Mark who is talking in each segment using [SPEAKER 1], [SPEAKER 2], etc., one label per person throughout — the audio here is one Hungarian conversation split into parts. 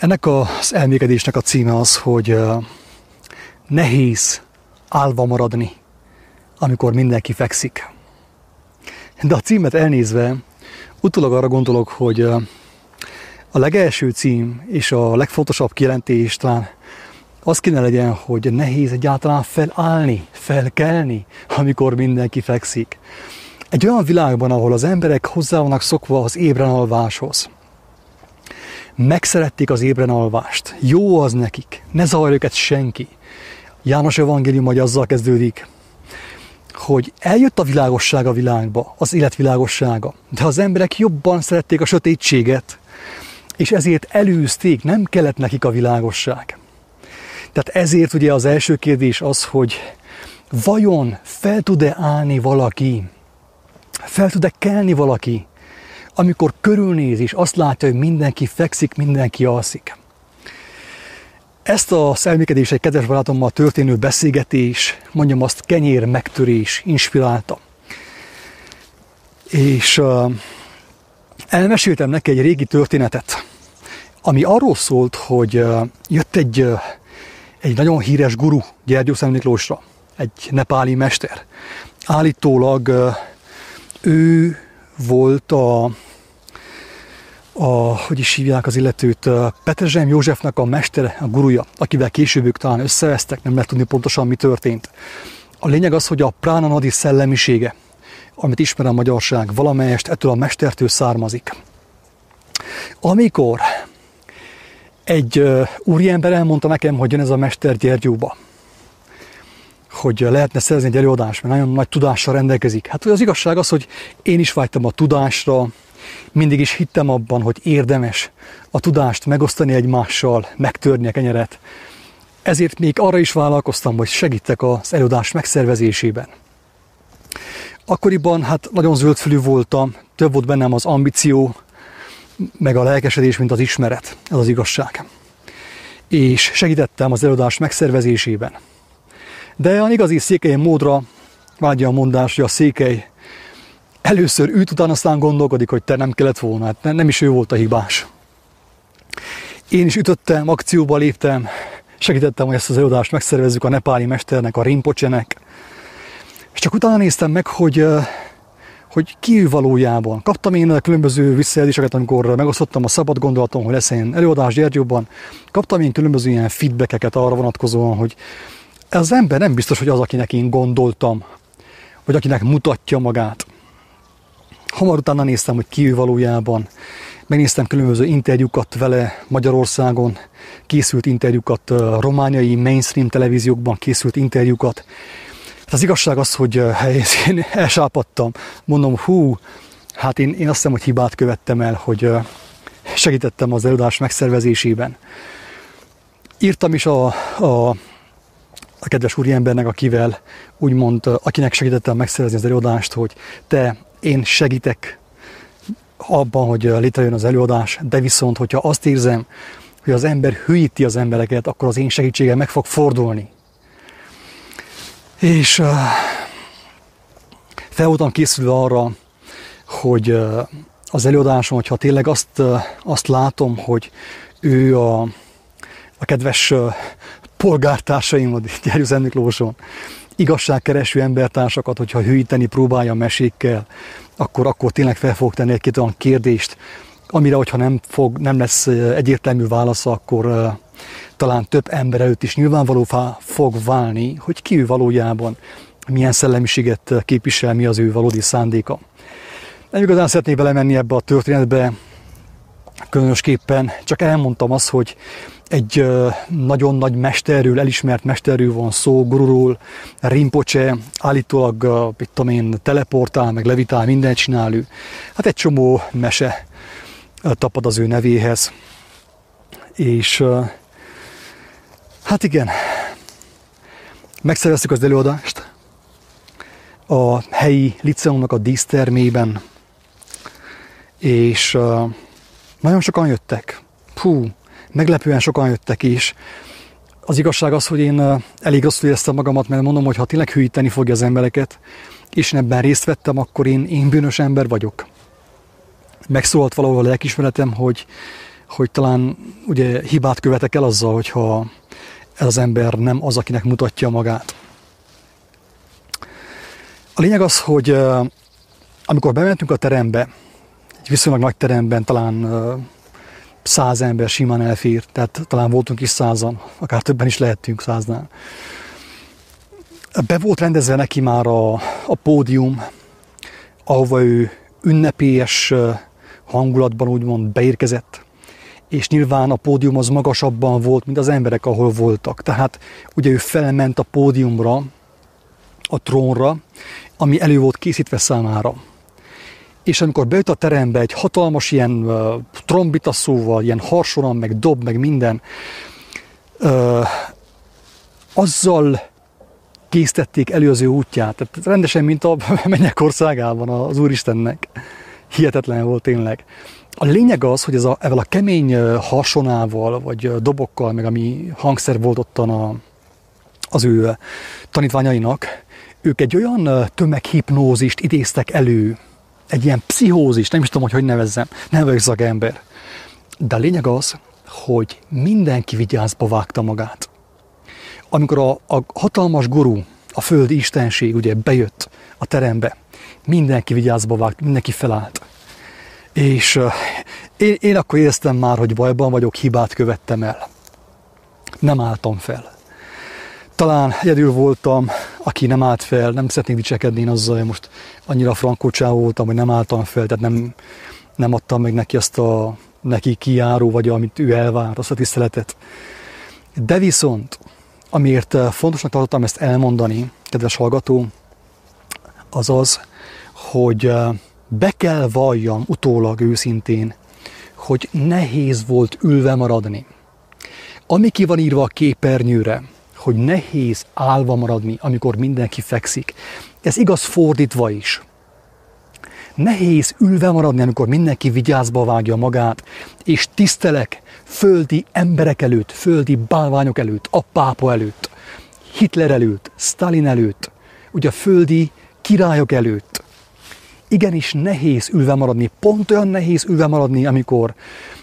[SPEAKER 1] Ennek az elmékedésnek a címe az, hogy nehéz állva maradni, amikor mindenki fekszik. De a címet elnézve, utólag arra gondolok, hogy a legelső cím és a legfontosabb kijelentés talán az kéne legyen, hogy nehéz egyáltalán felállni, felkelni, amikor mindenki fekszik. Egy olyan világban, ahol az emberek hozzá vannak szokva az ébren alváshoz, megszerették az ébren alvást. Jó az nekik, ne zavarja őket senki. János evangélium hogy azzal kezdődik, hogy eljött a világosság a világba, az életvilágossága, de az emberek jobban szerették a sötétséget, és ezért előzték, nem kellett nekik a világosság. Tehát ezért ugye az első kérdés az, hogy vajon fel tud-e állni valaki, fel tud-e kelni valaki amikor körülnéz és azt látja, hogy mindenki fekszik, mindenki alszik. Ezt a szelmékedés egy kedves barátommal történő beszélgetés, mondjam azt, kenyér megtörés inspirálta. És uh, elmeséltem neki egy régi történetet, ami arról szólt, hogy uh, jött egy, uh, egy nagyon híres guru Gyergyó Miklósra, egy nepáli mester. Állítólag ő volt a a, hogy is hívják az illetőt, Petrezsem Józsefnek a mestere, a guruja, akivel később ők talán összevesztek, nem lehet tudni pontosan mi történt. A lényeg az, hogy a Prána Nadi szellemisége, amit ismer a magyarság, valamelyest ettől a mestertől származik. Amikor egy uh, úriember elmondta nekem, hogy jön ez a mester Gyergyóba, hogy lehetne szerezni egy előadást, mert nagyon nagy tudással rendelkezik. Hát az igazság az, hogy én is vágytam a tudásra, mindig is hittem abban, hogy érdemes a tudást megosztani egymással, megtörni a kenyeret. Ezért még arra is vállalkoztam, hogy segítek az előadás megszervezésében. Akkoriban hát nagyon zöldfülű voltam, több volt bennem az ambíció, meg a lelkesedés, mint az ismeret, ez az igazság. És segítettem az előadás megszervezésében. De a igazi székely módra vágya a mondás, hogy a székely először üt, utána aztán gondolkodik, hogy te nem kellett volna, hát nem is ő volt a hibás. Én is ütöttem, akcióba léptem, segítettem, hogy ezt az előadást megszervezzük a nepáli mesternek, a Rimpocsenek. És csak utána néztem meg, hogy, hogy ki ő valójában. Kaptam én a különböző visszajelzéseket, amikor megosztottam a szabad gondolatom, hogy lesz én előadás Gyergyóban. Kaptam én különböző ilyen feedbackeket arra vonatkozóan, hogy ez az ember nem biztos, hogy az, akinek én gondoltam, vagy akinek mutatja magát. Hamar utána néztem, hogy ki ő valójában. Megnéztem különböző interjúkat vele Magyarországon, készült interjúkat, romániai mainstream televíziókban készült interjúkat. Hát az igazság az, hogy én elsápadtam. Mondom, hú, hát én, én azt hiszem, hogy hibát követtem el, hogy segítettem az előadás megszervezésében. Írtam is a, a, a kedves úriembernek, akivel úgymond, akinek segítettem megszervezni az előadást, hogy te én segítek abban, hogy létrejön az előadás, de viszont, hogyha azt érzem, hogy az ember hűíti az embereket, akkor az én segítségem meg fog fordulni. És uh, fel voltam készülve arra, hogy uh, az előadásom, hogyha tényleg azt, uh, azt látom, hogy ő a, a kedves uh, polgártársaim, Jeruzsálem Miklóson, igazságkereső embertársakat, hogyha hűíteni próbálja mesékkel, akkor, akkor tényleg fel fog tenni egy-két olyan kérdést, amire, hogyha nem, fog, nem lesz egyértelmű válasza, akkor talán több ember előtt is nyilvánvaló fog válni, hogy ki ő valójában, milyen szellemiséget képvisel, mi az ő valódi szándéka. Nem igazán szeretnék belemenni ebbe a történetbe, különösképpen csak elmondtam azt, hogy egy nagyon nagy mesterről, elismert mesterről van szó, gururól, Rinpoche, állítólag, mit tudom én, teleportál, meg levitál, mindent csinál ő. Hát egy csomó mese tapad az ő nevéhez. És hát igen, megszerveztük az előadást a helyi liceumnak a dísztermében, és nagyon sokan jöttek. Hú, meglepően sokan jöttek is. Az igazság az, hogy én elég rosszul éreztem magamat, mert mondom, hogy ha tényleg hűíteni fogja az embereket, és én ebben részt vettem, akkor én, én bűnös ember vagyok. Megszólalt valahol a lelkismeretem, hogy, hogy talán ugye hibát követek el azzal, hogyha ez az ember nem az, akinek mutatja magát. A lényeg az, hogy amikor bementünk a terembe, egy viszonylag nagy teremben talán száz ember simán elfér, tehát talán voltunk is százan, akár többen is lehettünk száznál. Be volt rendezve neki már a, a pódium, ahova ő ünnepélyes hangulatban úgymond beérkezett, és nyilván a pódium az magasabban volt, mint az emberek, ahol voltak. Tehát ugye ő felment a pódiumra, a trónra, ami elő volt készítve számára. És amikor bejött a terembe egy hatalmas ilyen uh, trombita szóval, ilyen harsonan, meg dob, meg minden, uh, azzal készítették elő útját. Tehát rendesen, mint a mennyek országában az Úristennek. Hihetetlen volt tényleg. A lényeg az, hogy ez a, ezzel a kemény harsonával, vagy dobokkal, meg ami hangszer volt ottan a, az ő tanítványainak, ők egy olyan tömeghipnózist idéztek elő, egy ilyen pszichózist, nem is tudom, hogy hogy nevezzem, nem vagyok szakember. De a lényeg az, hogy mindenki vigyázba vágta magát. Amikor a, a hatalmas gurú, a földi istenség ugye bejött a terembe, mindenki vigyázba vágt, mindenki felállt. És uh, én, én akkor éreztem már, hogy bajban vagyok, hibát követtem el. Nem álltam fel. Talán egyedül voltam, aki nem állt fel, nem szeretnék dicsekedni én azzal, hogy most annyira frankó voltam, hogy nem álltam fel, tehát nem, nem adtam meg neki azt a neki kiáró, vagy amit ő elvár, azt a tiszteletet. De viszont, amiért fontosnak tartottam ezt elmondani, kedves hallgató, az az, hogy be kell valljam utólag őszintén, hogy nehéz volt ülve maradni. Ami ki van írva a képernyőre, hogy nehéz állva maradni, amikor mindenki fekszik. Ez igaz fordítva is. Nehéz ülve maradni, amikor mindenki vigyázba vágja magát, és tisztelek földi emberek előtt, földi bálványok előtt, a pápa előtt, Hitler előtt, Stalin előtt, ugye a földi királyok előtt. Igenis nehéz ülve maradni, pont olyan nehéz ülve maradni, amikor,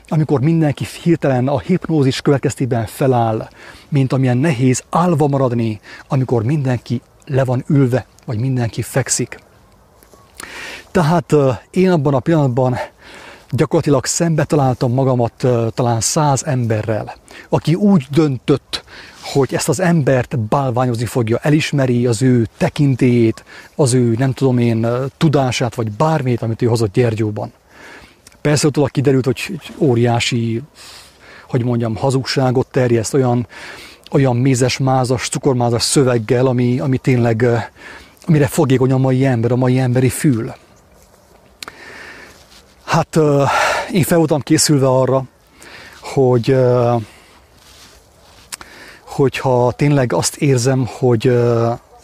[SPEAKER 1] amikor mindenki hirtelen a hipnózis következtében feláll, mint amilyen nehéz állva maradni, amikor mindenki le van ülve, vagy mindenki fekszik. Tehát én abban a pillanatban gyakorlatilag szembe találtam magamat talán száz emberrel, aki úgy döntött, hogy ezt az embert bálványozni fogja, elismeri az ő tekintélyét, az ő, nem tudom én, tudását, vagy bármit, amit ő hozott Gyergyóban. Persze utólag kiderült, hogy óriási, hogy mondjam, hazugságot terjeszt, olyan, olyan mézes, mázas, cukormázas szöveggel, ami, ami tényleg, amire fogékony a mai ember, a mai emberi fül. Hát én fel voltam készülve arra, hogy hogyha tényleg azt érzem, hogy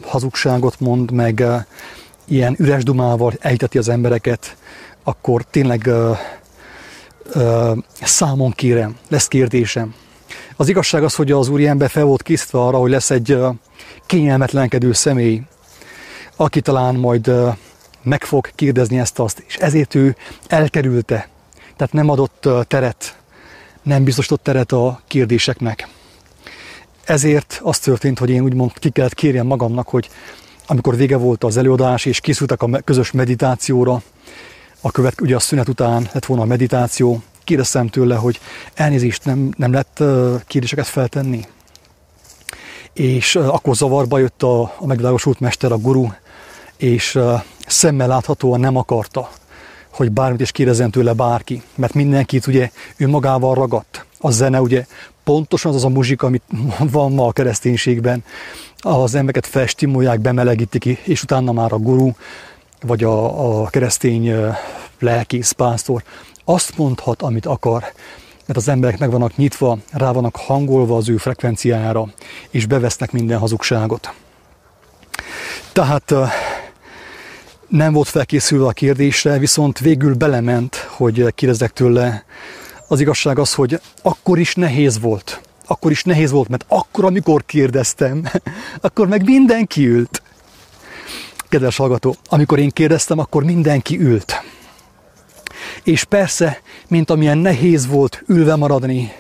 [SPEAKER 1] hazugságot mond, meg ilyen üres dumával ejteti az embereket, akkor tényleg számon kérem, lesz kérdésem. Az igazság az, hogy az úriember fel volt készítve arra, hogy lesz egy kényelmetlenkedő személy, aki talán majd meg fog kérdezni ezt-azt, és ezért ő elkerülte, tehát nem adott teret, nem biztosított teret a kérdéseknek. Ezért az történt, hogy én úgymond ki kellett kérjem magamnak, hogy amikor vége volt az előadás, és készültek a közös meditációra, a követ, ugye a szünet után lett volna a meditáció, kérdeztem tőle, hogy elnézést nem, nem lett kérdéseket feltenni. És akkor zavarba jött a, a megvilágosult mester, a guru, és szemmel láthatóan nem akarta, hogy bármit is kérdezzen tőle bárki, mert mindenkit ugye ő magával ragadt. A zene ugye pontosan az az a muzsika, amit van ma a kereszténységben, az embereket festimolják, bemelegítik, és utána már a guru, vagy a, a keresztény lelkész, pásztor azt mondhat, amit akar, mert az emberek meg vannak nyitva, rá vannak hangolva az ő frekvenciájára, és bevesznek minden hazugságot. Tehát nem volt felkészülve a kérdésre, viszont végül belement, hogy kérdezzek tőle. Az igazság az, hogy akkor is nehéz volt. Akkor is nehéz volt, mert akkor, amikor kérdeztem, akkor meg mindenki ült. Kedves hallgató, amikor én kérdeztem, akkor mindenki ült. És persze, mint amilyen nehéz volt ülve maradni,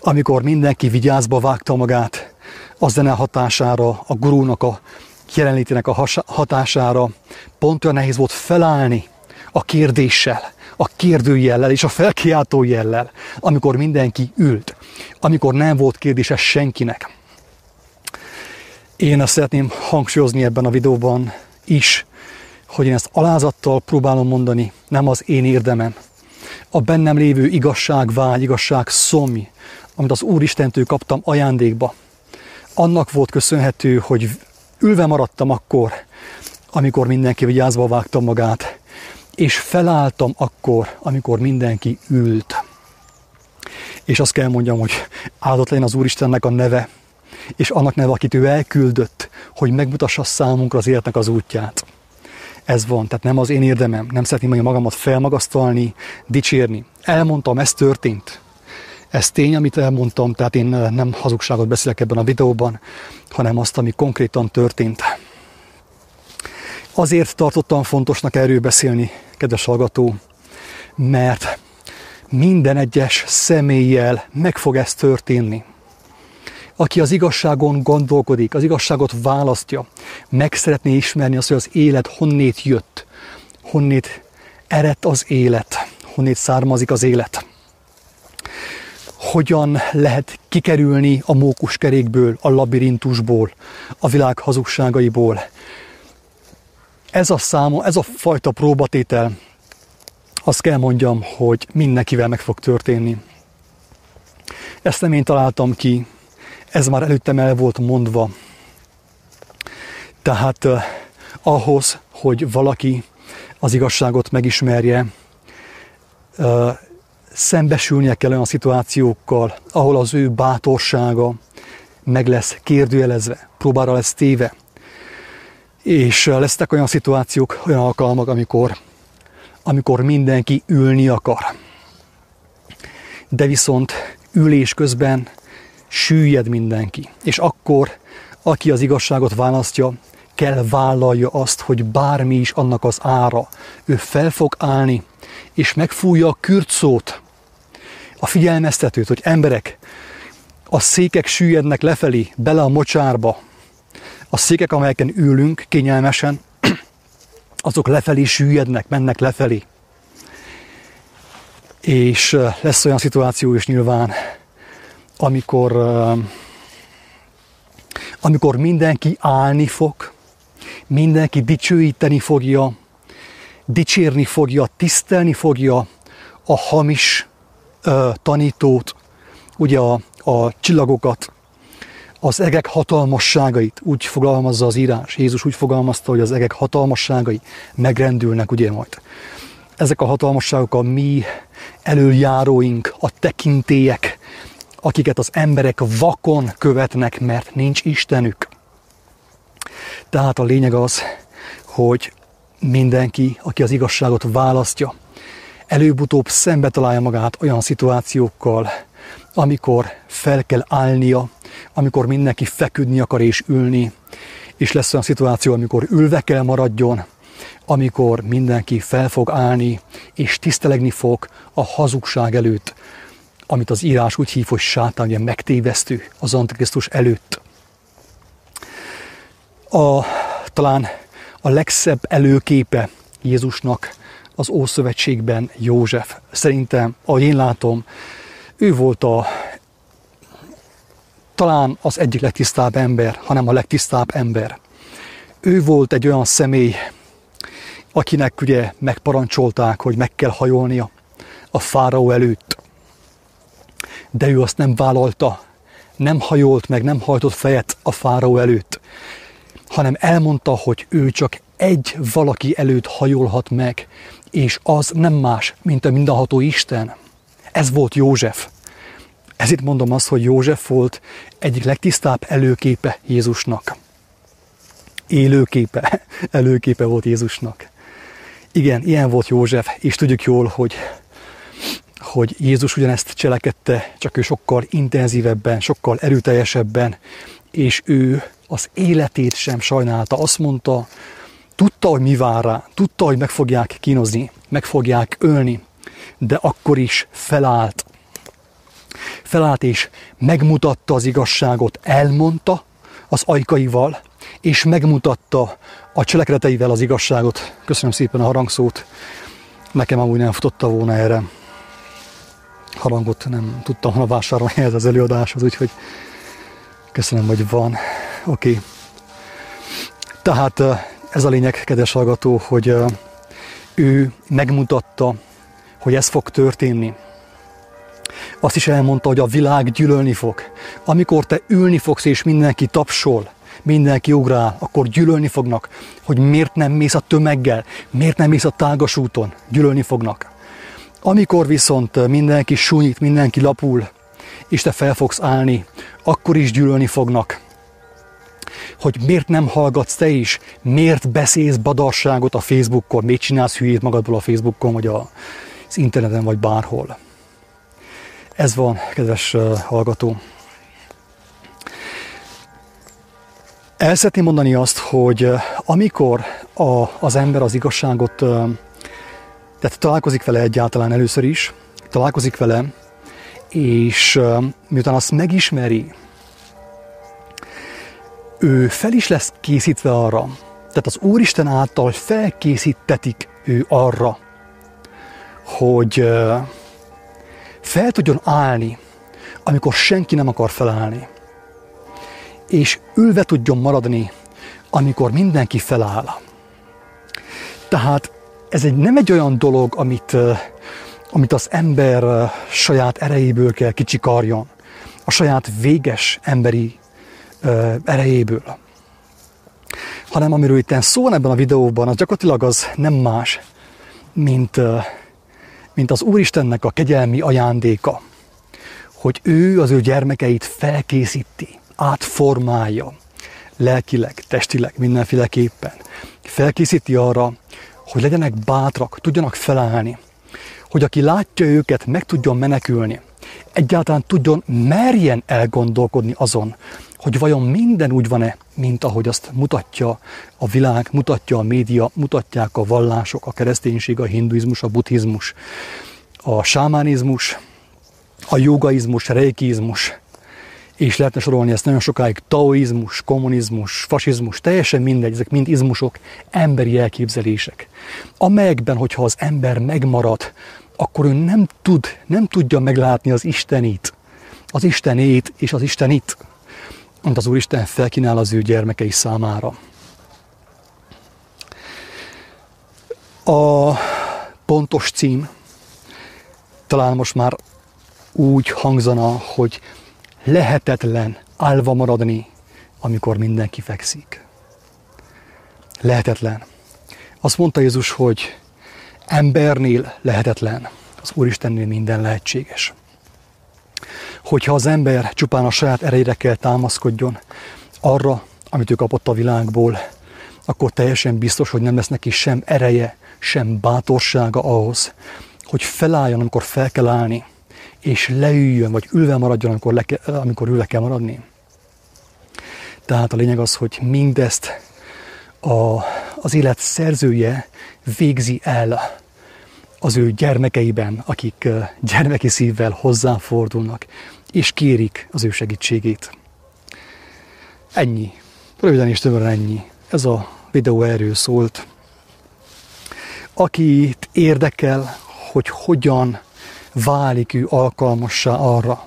[SPEAKER 1] amikor mindenki vigyázba vágta magát a zene hatására, a gurúnak a jelenlétének a hatására, pont olyan nehéz volt felállni a kérdéssel, a kérdőjellel és a felkiáltó jellel, amikor mindenki ült, amikor nem volt kérdése senkinek. Én azt szeretném hangsúlyozni ebben a videóban is, hogy én ezt alázattal próbálom mondani, nem az én érdemem. A bennem lévő igazság vágy, igazság szomj, amit az Úristentől kaptam ajándékba, annak volt köszönhető, hogy ülve maradtam akkor, amikor mindenki vigyázva vágta magát, és felálltam akkor, amikor mindenki ült. És azt kell mondjam, hogy áldott legyen az Úristennek a neve, és annak neve, akit ő elküldött, hogy megmutassa számunkra az életnek az útját. Ez van, tehát nem az én érdemem, nem szeretném magamat felmagasztalni, dicsérni. Elmondtam, ez történt. Ez tény, amit elmondtam, tehát én nem hazugságot beszélek ebben a videóban, hanem azt, ami konkrétan történt. Azért tartottam fontosnak erről beszélni, kedves hallgató, mert minden egyes személlyel meg fog ez történni. Aki az igazságon gondolkodik, az igazságot választja, meg szeretné ismerni azt, hogy az élet honnét jött, honnét eredt az élet, honnét származik az élet. Hogyan lehet kikerülni a mókuskerékből, a labirintusból, a világ hazugságaiból, ez a száma, ez a fajta próbatétel, azt kell mondjam, hogy mindenkivel meg fog történni. Ezt nem én találtam ki, ez már előttem el volt mondva. Tehát eh, ahhoz, hogy valaki az igazságot megismerje, eh, szembesülnie kell olyan szituációkkal, ahol az ő bátorsága meg lesz kérdőjelezve, próbára lesz téve, és lesznek olyan szituációk, olyan alkalmak, amikor, amikor mindenki ülni akar. De viszont ülés közben süllyed mindenki. És akkor, aki az igazságot választja, kell vállalja azt, hogy bármi is annak az ára, ő fel fog állni, és megfújja a kürtszót, a figyelmeztetőt, hogy emberek, a székek süllyednek lefelé, bele a mocsárba, a székek, amelyeken ülünk kényelmesen, azok lefelé süllyednek, mennek lefelé. És lesz olyan szituáció is nyilván, amikor, amikor mindenki állni fog, mindenki dicsőíteni fogja, dicsérni fogja, tisztelni fogja a hamis tanítót, ugye a, a csillagokat, az egek hatalmasságait, úgy fogalmazza az írás. Jézus úgy fogalmazta, hogy az egek hatalmasságai megrendülnek, ugye majd. Ezek a hatalmasságok a mi előjáróink, a tekintélyek, akiket az emberek vakon követnek, mert nincs Istenük. Tehát a lényeg az, hogy mindenki, aki az igazságot választja, előbb-utóbb szembe találja magát olyan szituációkkal, amikor fel kell állnia, amikor mindenki feküdni akar és ülni, és lesz olyan szituáció, amikor ülve kell maradjon, amikor mindenki fel fog állni, és tisztelegni fog a hazugság előtt, amit az írás úgy hív, hogy sátán, ugye megtévesztő az Antikrisztus előtt. A, talán a legszebb előképe Jézusnak az Ószövetségben József. Szerintem, ahogy én látom, ő volt a talán az egyik legtisztább ember, hanem a legtisztább ember. Ő volt egy olyan személy, akinek ugye megparancsolták, hogy meg kell hajolnia a fáraó előtt. De ő azt nem vállalta, nem hajolt meg, nem hajtott fejet a fáraó előtt, hanem elmondta, hogy ő csak egy valaki előtt hajolhat meg, és az nem más, mint a mindenható Isten. Ez volt József. Ezért mondom azt, hogy József volt egyik legtisztább előképe Jézusnak. Élőképe, előképe volt Jézusnak. Igen, ilyen volt József, és tudjuk jól, hogy, hogy Jézus ugyanezt cselekedte, csak ő sokkal intenzívebben, sokkal erőteljesebben, és ő az életét sem sajnálta. Azt mondta, tudta, hogy mi vár rá, tudta, hogy meg fogják kínozni, meg fogják ölni, de akkor is felállt. Felállt és megmutatta az igazságot, elmondta az ajkaival, és megmutatta a cselekedeteivel az igazságot. Köszönöm szépen a harangszót. Nekem amúgy nem futotta volna erre. Harangot nem tudtam volna vásárolni ez az előadáshoz, úgyhogy köszönöm, hogy van. Oké. Okay. Tehát ez a lényeg, kedves hallgató, hogy ő megmutatta, hogy ez fog történni. Azt is elmondta, hogy a világ gyűlölni fog. Amikor te ülni fogsz, és mindenki tapsol, mindenki ugrál, akkor gyűlölni fognak, hogy miért nem mész a tömeggel, miért nem mész a tágas úton, gyűlölni fognak. Amikor viszont mindenki súnyít, mindenki lapul, és te fel fogsz állni, akkor is gyűlölni fognak. Hogy miért nem hallgatsz te is, miért beszélsz badarságot a Facebookon, miért csinálsz hülyét magadból a Facebookon, vagy az interneten, vagy bárhol. Ez van, kedves hallgató. El szeretném mondani azt, hogy amikor a, az ember az igazságot, tehát találkozik vele egyáltalán először is, találkozik vele, és miután azt megismeri, ő fel is lesz készítve arra, tehát az Úristen által felkészítetik ő arra, hogy fel tudjon állni, amikor senki nem akar felállni és ülve tudjon maradni, amikor mindenki feláll. Tehát ez egy, nem egy olyan dolog, amit, amit az ember saját erejéből kell kicsikarjon, a saját véges emberi erejéből. Hanem amiről itt szó van ebben a videóban, az gyakorlatilag az nem más, mint, mint az Úristennek a kegyelmi ajándéka, hogy ő az ő gyermekeit felkészíti átformálja lelkileg, testileg, mindenféleképpen. Felkészíti arra, hogy legyenek bátrak, tudjanak felállni, hogy aki látja őket, meg tudjon menekülni, egyáltalán tudjon merjen elgondolkodni azon, hogy vajon minden úgy van-e, mint ahogy azt mutatja a világ, mutatja a média, mutatják a vallások, a kereszténység, a hinduizmus, a buddhizmus, a sámánizmus, a jogaizmus, reikizmus, és lehetne sorolni ezt nagyon sokáig, taoizmus, kommunizmus, fasizmus, teljesen mindegy, ezek mind izmusok, emberi elképzelések, amelyekben, hogyha az ember megmarad, akkor ő nem tud, nem tudja meglátni az Istenit, az Istenét és az Istenit, amit az Úristen felkínál az ő gyermekei számára. A pontos cím talán most már úgy hangzana, hogy lehetetlen állva maradni, amikor mindenki fekszik. Lehetetlen. Azt mondta Jézus, hogy embernél lehetetlen, az Úristennél minden lehetséges. Hogyha az ember csupán a saját erejére kell támaszkodjon, arra, amit ő kapott a világból, akkor teljesen biztos, hogy nem lesz neki sem ereje, sem bátorsága ahhoz, hogy felálljon, amikor fel kell állni, és leüljön, vagy ülve maradjon, amikor, le, amikor ülve kell maradni. Tehát a lényeg az, hogy mindezt a, az élet szerzője végzi el az ő gyermekeiben, akik gyermeki szívvel hozzáfordulnak, és kérik az ő segítségét. Ennyi. Röviden és tömören ennyi. Ez a videó erről szólt. Akit érdekel, hogy hogyan válik ő alkalmassá arra,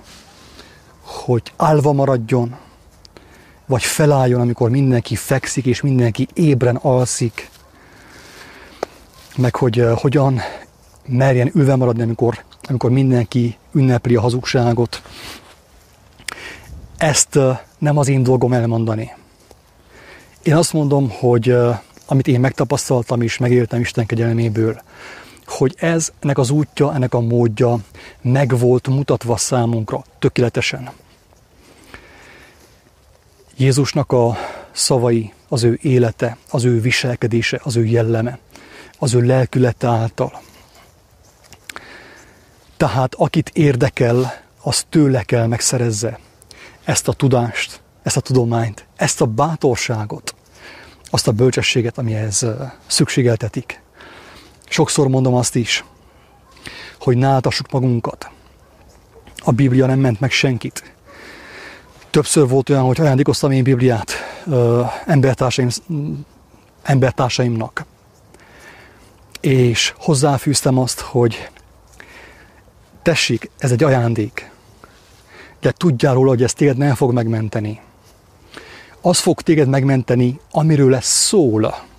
[SPEAKER 1] hogy álva maradjon, vagy felálljon, amikor mindenki fekszik, és mindenki ébren alszik, meg hogy uh, hogyan merjen ülve maradni, amikor, amikor mindenki ünnepli a hazugságot. Ezt uh, nem az én dolgom elmondani. Én azt mondom, hogy uh, amit én megtapasztaltam és megéltem Isten kegyelméből, hogy ez, ennek az útja, ennek a módja meg volt mutatva számunkra tökéletesen. Jézusnak a szavai, az ő élete, az ő viselkedése, az ő jelleme, az ő lelkülete által. Tehát akit érdekel, az tőle kell megszerezze ezt a tudást, ezt a tudományt, ezt a bátorságot, azt a bölcsességet, amihez szükségeltetik. Sokszor mondom azt is, hogy náltassuk magunkat. A Biblia nem ment meg senkit. Többször volt olyan, hogy ajándékoztam én Bibliát ö, embertársaim, embertársaimnak. És hozzáfűztem azt, hogy tessék, ez egy ajándék, de tudjál róla, hogy ez téged nem fog megmenteni. Az fog téged megmenteni, amiről lesz szól.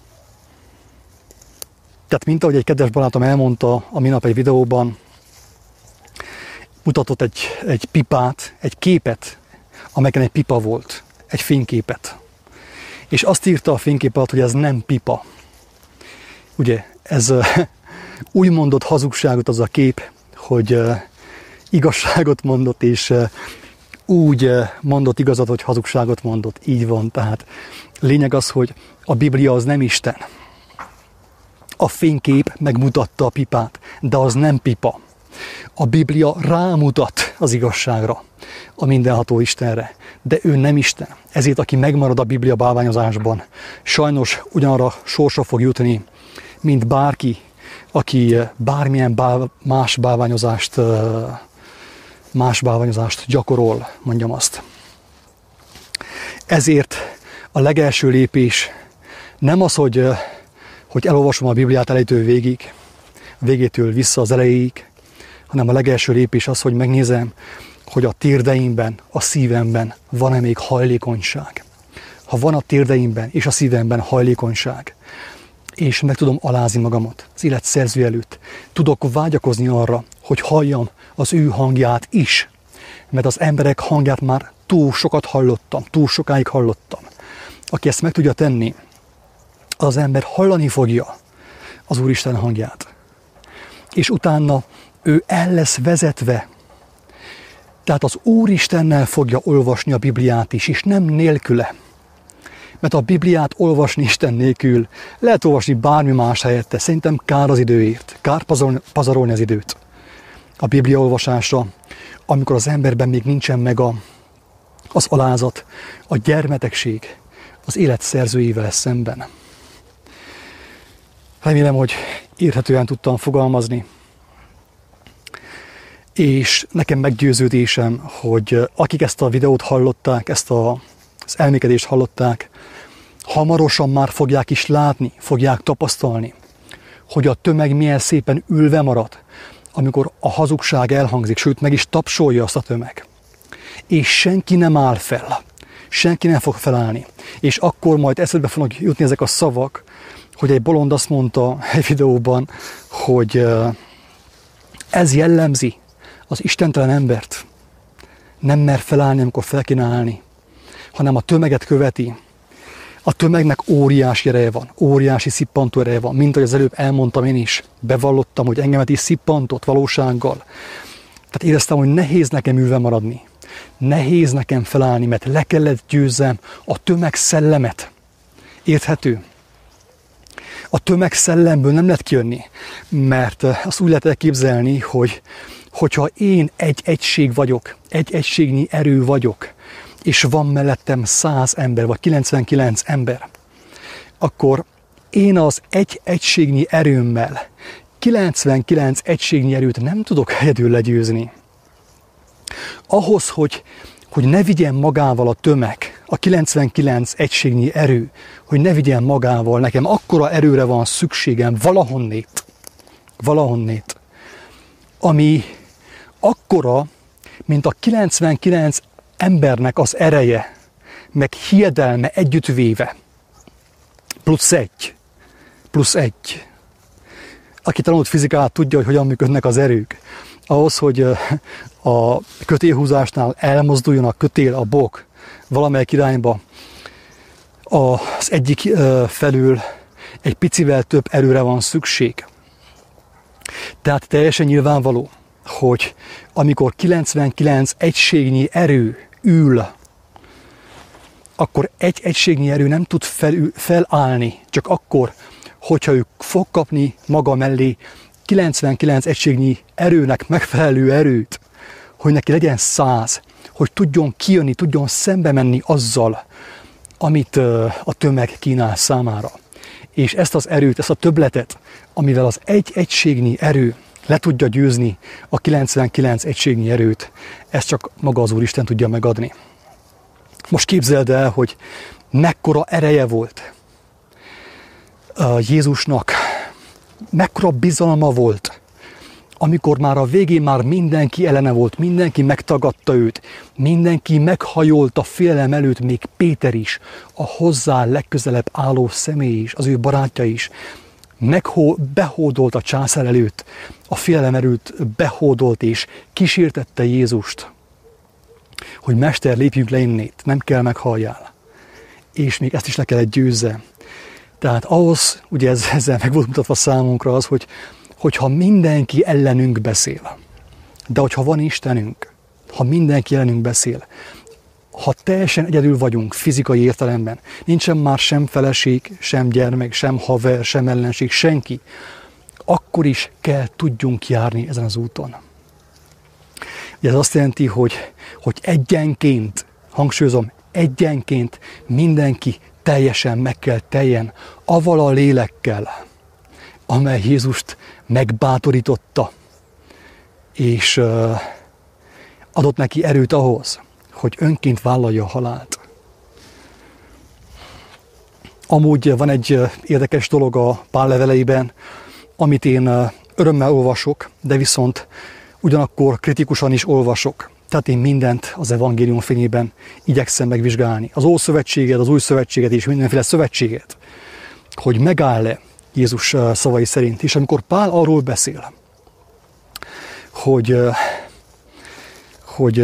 [SPEAKER 1] Tehát, mint ahogy egy kedves barátom elmondta a minap egy videóban, mutatott egy, egy pipát, egy képet, amelyen egy pipa volt, egy fényképet. És azt írta a fénykép alatt, hogy ez nem pipa. Ugye, ez úgy mondott hazugságot az a kép, hogy igazságot mondott, és úgy mondott igazat, hogy hazugságot mondott. Így van. Tehát lényeg az, hogy a Biblia az nem Isten. A fénykép megmutatta a pipát, de az nem pipa. A Biblia rámutat az igazságra, a mindenható Istenre, de ő nem Isten. Ezért, aki megmarad a Biblia bálványozásban, sajnos ugyanarra sorsa fog jutni, mint bárki, aki bármilyen bál, más bálványozást, más bálványozást gyakorol, mondjam azt. Ezért a legelső lépés nem az, hogy, hogy elolvasom a Bibliát elejétől végig, végétől vissza az elejéig, hanem a legelső lépés az, hogy megnézem, hogy a térdeimben, a szívemben van-e még hajlékonyság. Ha van a térdeimben és a szívemben hajlékonyság, és meg tudom alázni magamat az élet szerző előtt, tudok vágyakozni arra, hogy halljam az ő hangját is, mert az emberek hangját már túl sokat hallottam, túl sokáig hallottam. Aki ezt meg tudja tenni, az ember hallani fogja az Úristen hangját. És utána ő el lesz vezetve. Tehát az Úristennel fogja olvasni a Bibliát is, és nem nélküle. Mert a Bibliát olvasni Isten nélkül lehet olvasni bármi más helyette. Szerintem kár az időért, kár pazarolni az időt. A Biblia olvasásra, amikor az emberben még nincsen meg a, az alázat, a gyermetegség az élet szerzőjével szemben. Remélem, hogy érthetően tudtam fogalmazni és nekem meggyőződésem, hogy akik ezt a videót hallották, ezt a, az elmékedést hallották, hamarosan már fogják is látni, fogják tapasztalni, hogy a tömeg milyen szépen ülve marad, amikor a hazugság elhangzik, sőt meg is tapsolja azt a tömeg. És senki nem áll fel, senki nem fog felállni. És akkor majd eszedbe fognak jutni ezek a szavak, hogy egy bolond azt mondta egy videóban, hogy ez jellemzi az istentelen embert nem mer felállni, amikor fel kéne állni, hanem a tömeget követi. A tömegnek óriási ereje van, óriási szippantó ereje van, mint ahogy az előbb elmondtam én is, bevallottam, hogy engemet is szippantott valósággal. Tehát éreztem, hogy nehéz nekem ülve maradni. Nehéz nekem felállni, mert le kellett győzzem a tömeg szellemet. Érthető? A tömeg szellemből nem lehet kijönni, mert azt úgy lehet elképzelni, hogy hogyha én egy egység vagyok, egy egységnyi erő vagyok, és van mellettem 100 ember, vagy 99 ember, akkor én az egy egységnyi erőmmel 99 egységnyi erőt nem tudok egyedül legyőzni. Ahhoz, hogy, hogy ne vigyen magával a tömeg, a 99 egységnyi erő, hogy ne vigyen magával, nekem akkora erőre van szükségem valahonnét, valahonnét, ami akkora, mint a 99 embernek az ereje, meg hiedelme együttvéve. Plusz egy. Plusz egy. Aki tanult fizikát, tudja, hogy hogyan működnek az erők. Ahhoz, hogy a kötélhúzásnál elmozduljon a kötél, a bok valamelyik irányba, az egyik felül egy picivel több erőre van szükség. Tehát teljesen nyilvánvaló, hogy amikor 99 egységnyi erő ül, akkor egy egységnyi erő nem tud felül, felállni, csak akkor, hogyha ő fog kapni maga mellé 99 egységnyi erőnek megfelelő erőt, hogy neki legyen száz, hogy tudjon kijönni, tudjon szembe menni azzal, amit a tömeg kínál számára. És ezt az erőt, ezt a töbletet, amivel az egy egységnyi erő le tudja győzni a 99 egységnyi erőt, ezt csak maga az Úristen tudja megadni. Most képzeld el, hogy mekkora ereje volt Jézusnak, mekkora bizalma volt, amikor már a végén már mindenki ellene volt, mindenki megtagadta őt, mindenki meghajolt a félelem előtt, még Péter is, a hozzá legközelebb álló személy is, az ő barátja is, meghó, behódolt a császár előtt, a félelem előtt behódolt és kísértette Jézust, hogy Mester, lépjünk le innét, nem kell meghalljál. És még ezt is le kellett győzze. Tehát ahhoz, ugye ez, ezzel meg volt mutatva számunkra az, hogy hogyha mindenki ellenünk beszél, de hogyha van Istenünk, ha mindenki ellenünk beszél, ha teljesen egyedül vagyunk fizikai értelemben, nincsen már sem feleség, sem gyermek, sem haver, sem ellenség, senki, akkor is kell tudjunk járni ezen az úton. Ez azt jelenti, hogy, hogy egyenként, hangsúlyozom, egyenként mindenki teljesen meg kell teljen aval a lélekkel, amely Jézust megbátorította, és adott neki erőt ahhoz, hogy önként vállalja a halált. Amúgy van egy érdekes dolog a Pál leveleiben, amit én örömmel olvasok, de viszont ugyanakkor kritikusan is olvasok. Tehát én mindent az evangélium fényében igyekszem megvizsgálni. Az Ószövetséget, az Új Szövetséget és mindenféle szövetséget. Hogy megáll-e Jézus szavai szerint. És amikor Pál arról beszél, hogy, hogy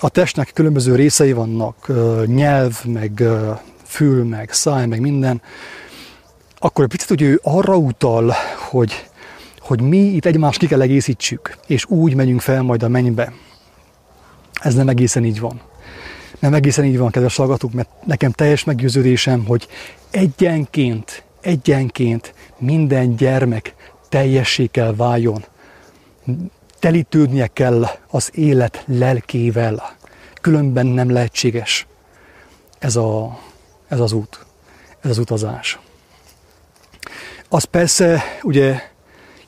[SPEAKER 1] a testnek különböző részei vannak, nyelv, meg fül, meg száj, meg minden, akkor egy picit hogy ő arra utal, hogy, hogy mi itt egymást ki kell egészítsük, és úgy menjünk fel majd a mennybe. Ez nem egészen így van. Nem egészen így van, kedves hallgatók, mert nekem teljes meggyőződésem, hogy egyenként egyenként minden gyermek teljessé kell váljon. Telítődnie kell az élet lelkével. Különben nem lehetséges ez, a, ez az út, ez az utazás. Az persze ugye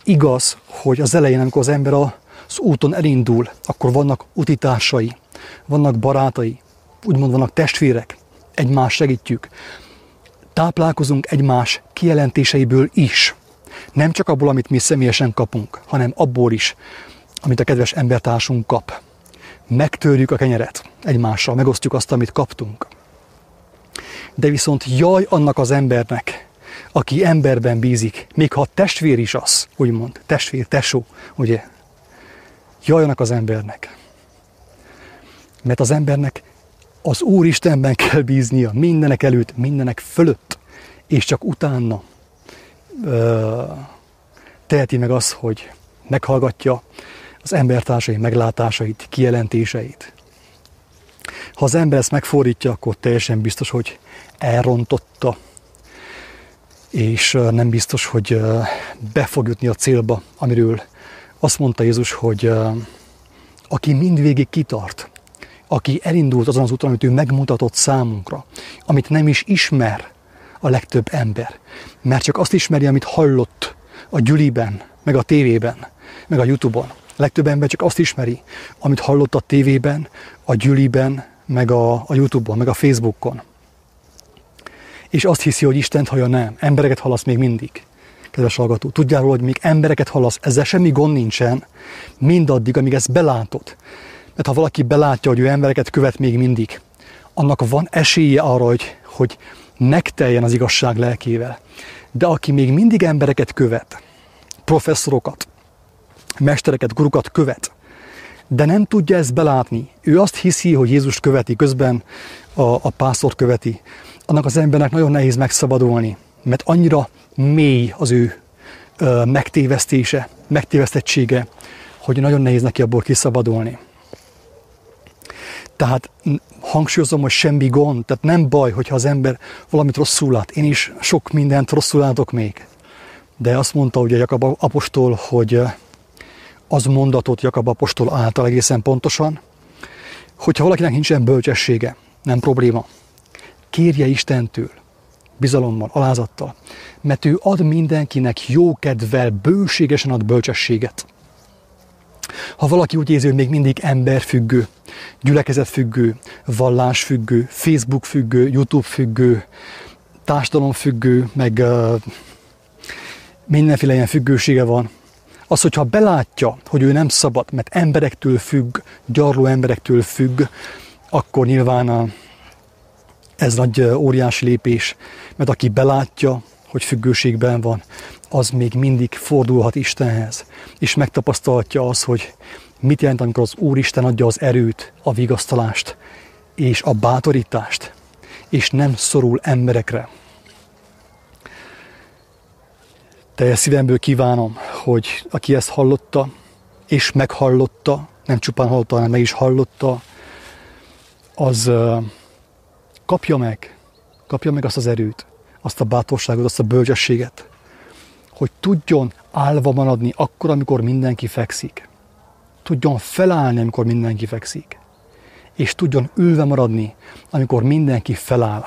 [SPEAKER 1] igaz, hogy az elején, amikor az ember az úton elindul, akkor vannak utitársai, vannak barátai, úgymond vannak testvérek, egymást segítjük, táplálkozunk egymás kijelentéseiből is. Nem csak abból, amit mi személyesen kapunk, hanem abból is, amit a kedves embertársunk kap. Megtörjük a kenyeret egymással, megosztjuk azt, amit kaptunk. De viszont jaj annak az embernek, aki emberben bízik, még ha testvér is az, úgymond, testvér, tesó, ugye? Jaj annak az embernek. Mert az embernek az Úr Istenben kell bíznia, mindenek előtt, mindenek fölött, és csak utána ö, teheti meg azt, hogy meghallgatja az embertársai meglátásait, kijelentéseit. Ha az ember ezt megfordítja, akkor teljesen biztos, hogy elrontotta, és nem biztos, hogy be fog jutni a célba, amiről azt mondta Jézus, hogy aki mindvégig kitart, aki elindult azon az úton, amit ő megmutatott számunkra, amit nem is ismer a legtöbb ember, mert csak azt ismeri, amit hallott a gyüliben, meg a tévében, meg a Youtube-on. A legtöbb ember csak azt ismeri, amit hallott a tévében, a gyüliben, meg a, a Youtube-on, meg a Facebookon. És azt hiszi, hogy Isten hallja nem. Embereket hallasz még mindig. Kedves hallgató, tudjál róla, hogy még embereket hallasz, ezzel semmi gond nincsen, mindaddig, amíg ezt belátod. Mert ha valaki belátja, hogy ő embereket követ még mindig, annak van esélye arra, hogy, hogy megteljen az igazság lelkével. De aki még mindig embereket követ, professzorokat, mestereket, gurukat követ, de nem tudja ezt belátni. Ő azt hiszi, hogy Jézus követi, közben a, a pásztort követi. Annak az embernek nagyon nehéz megszabadulni, mert annyira mély az ő ö, megtévesztése, megtévesztettsége, hogy nagyon nehéz neki abból kiszabadulni. Tehát hangsúlyozom, hogy semmi gond, tehát nem baj, hogyha az ember valamit rosszul lát. Én is sok mindent rosszul látok még. De azt mondta ugye Jakab apostol, hogy az mondatot Jakab apostol által egészen pontosan, hogyha valakinek nincsen bölcsessége, nem probléma. Kérje Istentől, bizalommal, alázattal, mert ő ad mindenkinek jókedvel, bőségesen ad bölcsességet. Ha valaki úgy érzi, hogy még mindig emberfüggő, gyülekezetfüggő, vallásfüggő, Facebook függő, YouTube függő, társadalomfüggő, meg uh, mindenféle ilyen függősége van, az, hogyha belátja, hogy ő nem szabad, mert emberektől függ, gyarló emberektől függ, akkor nyilván ez nagy óriási lépés, mert aki belátja, hogy függőségben van, az még mindig fordulhat Istenhez, és megtapasztalhatja az, hogy mit jelent, amikor az Úristen adja az erőt, a vigasztalást és a bátorítást, és nem szorul emberekre. Teljes szívemből kívánom, hogy aki ezt hallotta, és meghallotta, nem csupán hallotta, hanem meg is hallotta, az kapja meg, kapja meg azt az erőt, azt a bátorságot, azt a bölcsességet, hogy tudjon állva maradni akkor, amikor mindenki fekszik. Tudjon felállni, amikor mindenki fekszik. És tudjon ülve maradni, amikor mindenki feláll.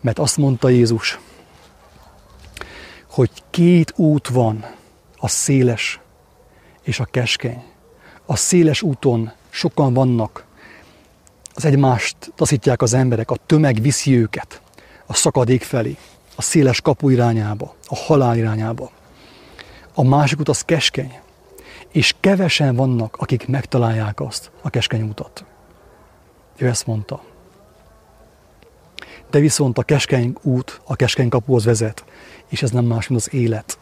[SPEAKER 1] Mert azt mondta Jézus, hogy két út van, a széles és a keskeny. A széles úton sokan vannak, az egymást taszítják az emberek, a tömeg viszi őket a szakadék felé, a széles kapu irányába, a halál irányába. A másik út az keskeny, és kevesen vannak, akik megtalálják azt, a keskeny utat. Ő ezt mondta. De viszont a keskeny út a keskeny kapuhoz vezet, és ez nem más, mint az élet.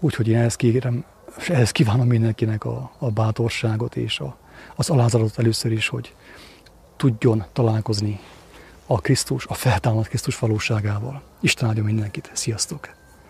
[SPEAKER 1] Úgyhogy én ehhez kérem, és ehhez kívánom mindenkinek a, a bátorságot és a, az alázatot először is, hogy tudjon találkozni a Krisztus, a feltámadt Krisztus valóságával. Isten áldja mindenkit. Sziasztok!